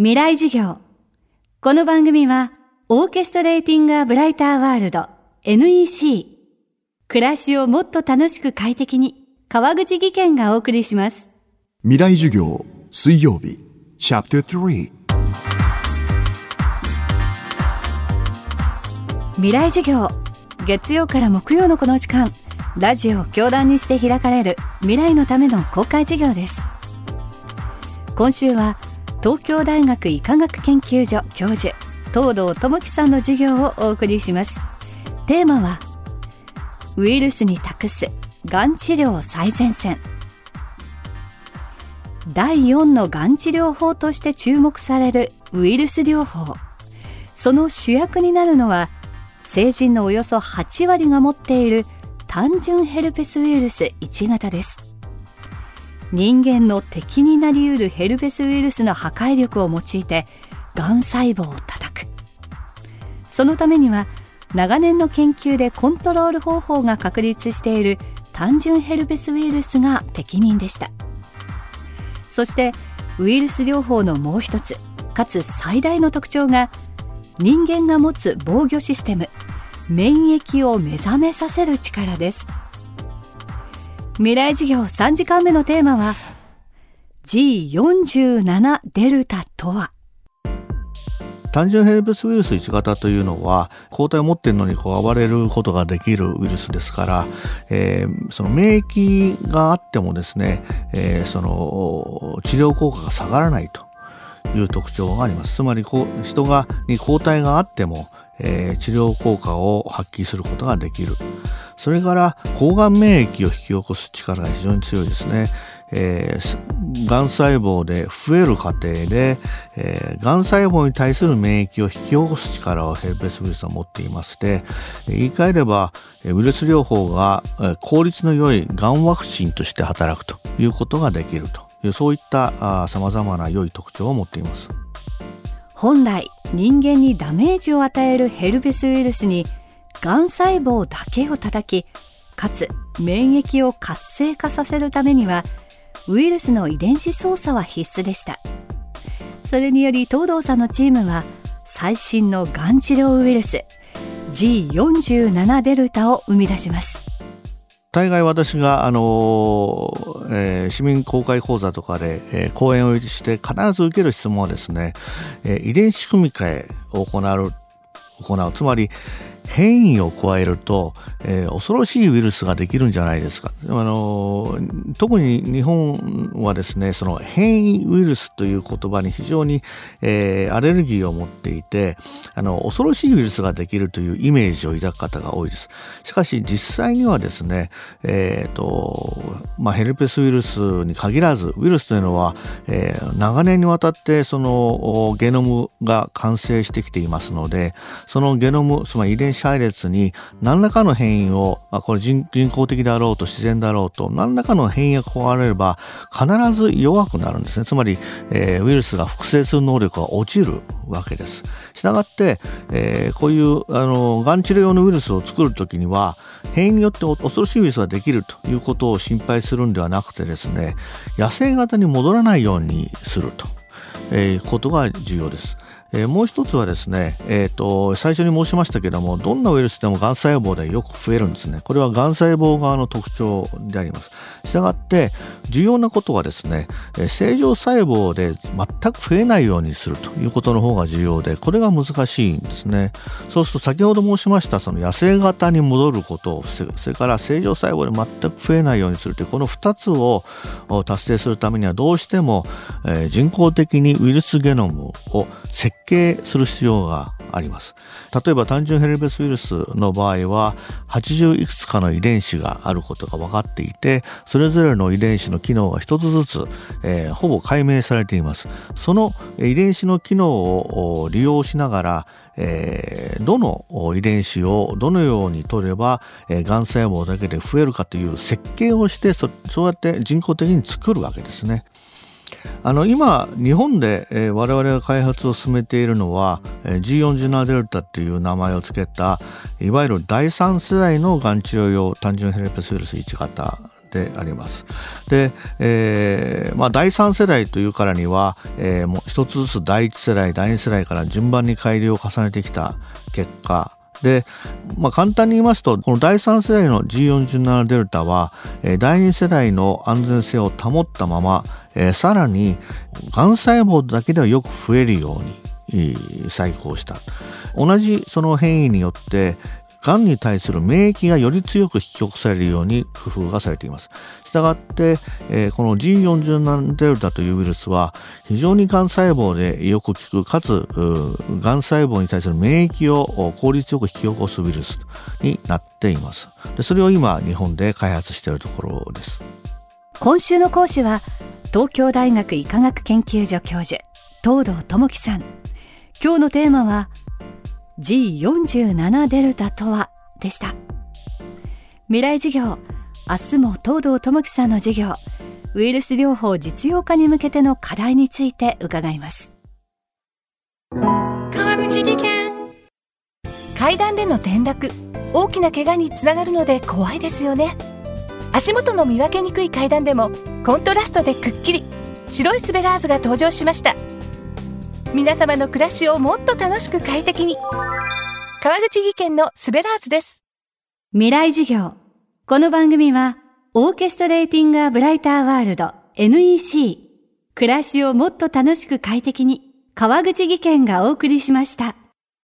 未来授業。この番組は、オーケストレーティング・ア・ブライター・ワールド NEC。暮らしをもっと楽しく快適に、川口義賢がお送りします。未来授業水曜日チャプター3未来授業。月曜から木曜のこの時間、ラジオを教壇にして開かれる未来のための公開授業です。今週は、東京大学医科学研究所教授、東堂智樹さんの授業をお送りします。テーマは、ウイルスに託すがん治療最前線。第4のがん治療法として注目されるウイルス療法。その主役になるのは、成人のおよそ8割が持っている単純ヘルペスウイルス1型です。人間の敵になりうるヘルペスウイルスの破壊力を用いて、がん細胞を叩く。そのためには、長年の研究でコントロール方法が確立している単純ヘルペスウイルスが適任でした。そして、ウイルス療法のもう一つ、かつ最大の特徴が、人間が持つ防御システム、免疫を目覚めさせる力です。未来授業3時間目のテーマは G47 デルタとは？単純ヘルペスウイルス1型というのは抗体を持っているのにこう暴れることができるウイルスですから、えーその免疫があってもですね、えーその治療効果が下がらないと。いう特徴があります。つまりこう人がに抗体があっても、えー治療効果を発揮することができる。それから抗がん免疫を引き起こす力が非常に強いですね。えーがん細胞で増える過程で、えーがん細胞に対する免疫を引き起こす力をヘルペスウイルスは持っていまして言い換えればえーウイルス療法がえー効率の良いがんワクチンとして働くということができるというそういったさまざまな良い特徴を持っています。本来人間にダメージを与えるヘルペスウイルスにがん細胞だけを叩きかつ免疫を活性化させるためにはウイルスの遺伝子操作は必須でした。それにより東堂さんのチームは最新のがん治療ウイルス G47 デルタを生み出します。大概私が、あのーえー市民公開講座とかで、えー講演をして必ず受ける質問はですね、えー遺伝子組み換えを行う行う。つまり変異を加えると、えー恐ろしいウイルスができるんじゃないですか。あの特に日本はですねその変異ウイルスという言葉に非常に、えーアレルギーを持っていてあの恐ろしいウイルスができるというイメージを抱く方が多いです。しかし実際にはですね、えーとまあ、ヘルペスウイルスに限らずウイルスというのは、えー長年にわたってそのゲノムが完成してきていますのでそのゲノムつまり遺伝子配列に何らかの変異を、まあ、これ人人工的であろうと自然であろうと何らかの変異が加われれば必ず弱くなるんですねつまり、えーウイルスが複製する能力が落ちるわけです。したがって、えーこういうあのがん治療用のウイルスを作るときには変異によって恐ろしいウイルスができるということを心配するんではなくてですね野生型に戻らないようにすると、えーことが重要です。えーもう一つはですね、えーと最初に申しましたけどもどんなウイルスでもがん細胞でよく増えるんですね。これはがん細胞側の特徴であります。したがって重要なことはですねえー正常細胞で全く増えないようにするということの方が重要でこれが難しいんですね。そうすると先ほど申しましたその野生型に戻ることを防ぐそれから正常細胞で全く増えないようにするというこの2つを達成するためにはどうしても、えー人工的にウイルスゲノムを設計する必要があります例えば単純ヘルペスウイルスの場合は80いくつかの遺伝子があることが分かっていてそれぞれの遺伝子の機能が一つずつ、えーほぼ解明されていますその遺伝子の機能を利用しながらえーどの遺伝子をどのように取れば、えー、細胞だけで増えるかという設計をしてそそうやって人工的に作るわけですね。あの今日本で、えー我々が開発を進めているのは、えー G47 デルタっていう名前を付けたいわゆる第3世代のがん治療用単純ヘルペスウイルス1型であります。で、えーまあ、第3世代というからには、えー、もう一つずつ第1世代第2世代から順番に改良を重ねてきた結果で、まあ、簡単に言いますとこの第3世代の G47 デルタは、第2世代の安全性を保ったまま、さらにがん細胞だけではよく増えるように再興した。同じその変異によってがんに対する免疫がより強く引き起こされるように工夫がされています。したがって、えー、この G47 デルタというウイルスは非常にがん細胞でよく効くかつがん細胞に対する免疫を効率よく引き起こすウイルスになっています。でそれを今日本で開発しているところです。今週の講師は東京大学医科学研究所教授東堂智樹さん。今日のテーマは G47 デルタとはでした。未来授業明日も東堂智樹さんの授業ウイルス療法実用化に向けての課題について伺います。川口技研。階段での転落大きな怪我につながるので怖いですよね。足元の見分けにくい階段でもコントラストでくっきり。白いスベラーズが登場しました皆様の暮らしをもっと楽しく快適に。川口技研のスベラーズです。未来事業。この番組はオーケストレーティングアブライターワールド NEC 暮らしをもっと楽しく快適に川口技研がお送りしました。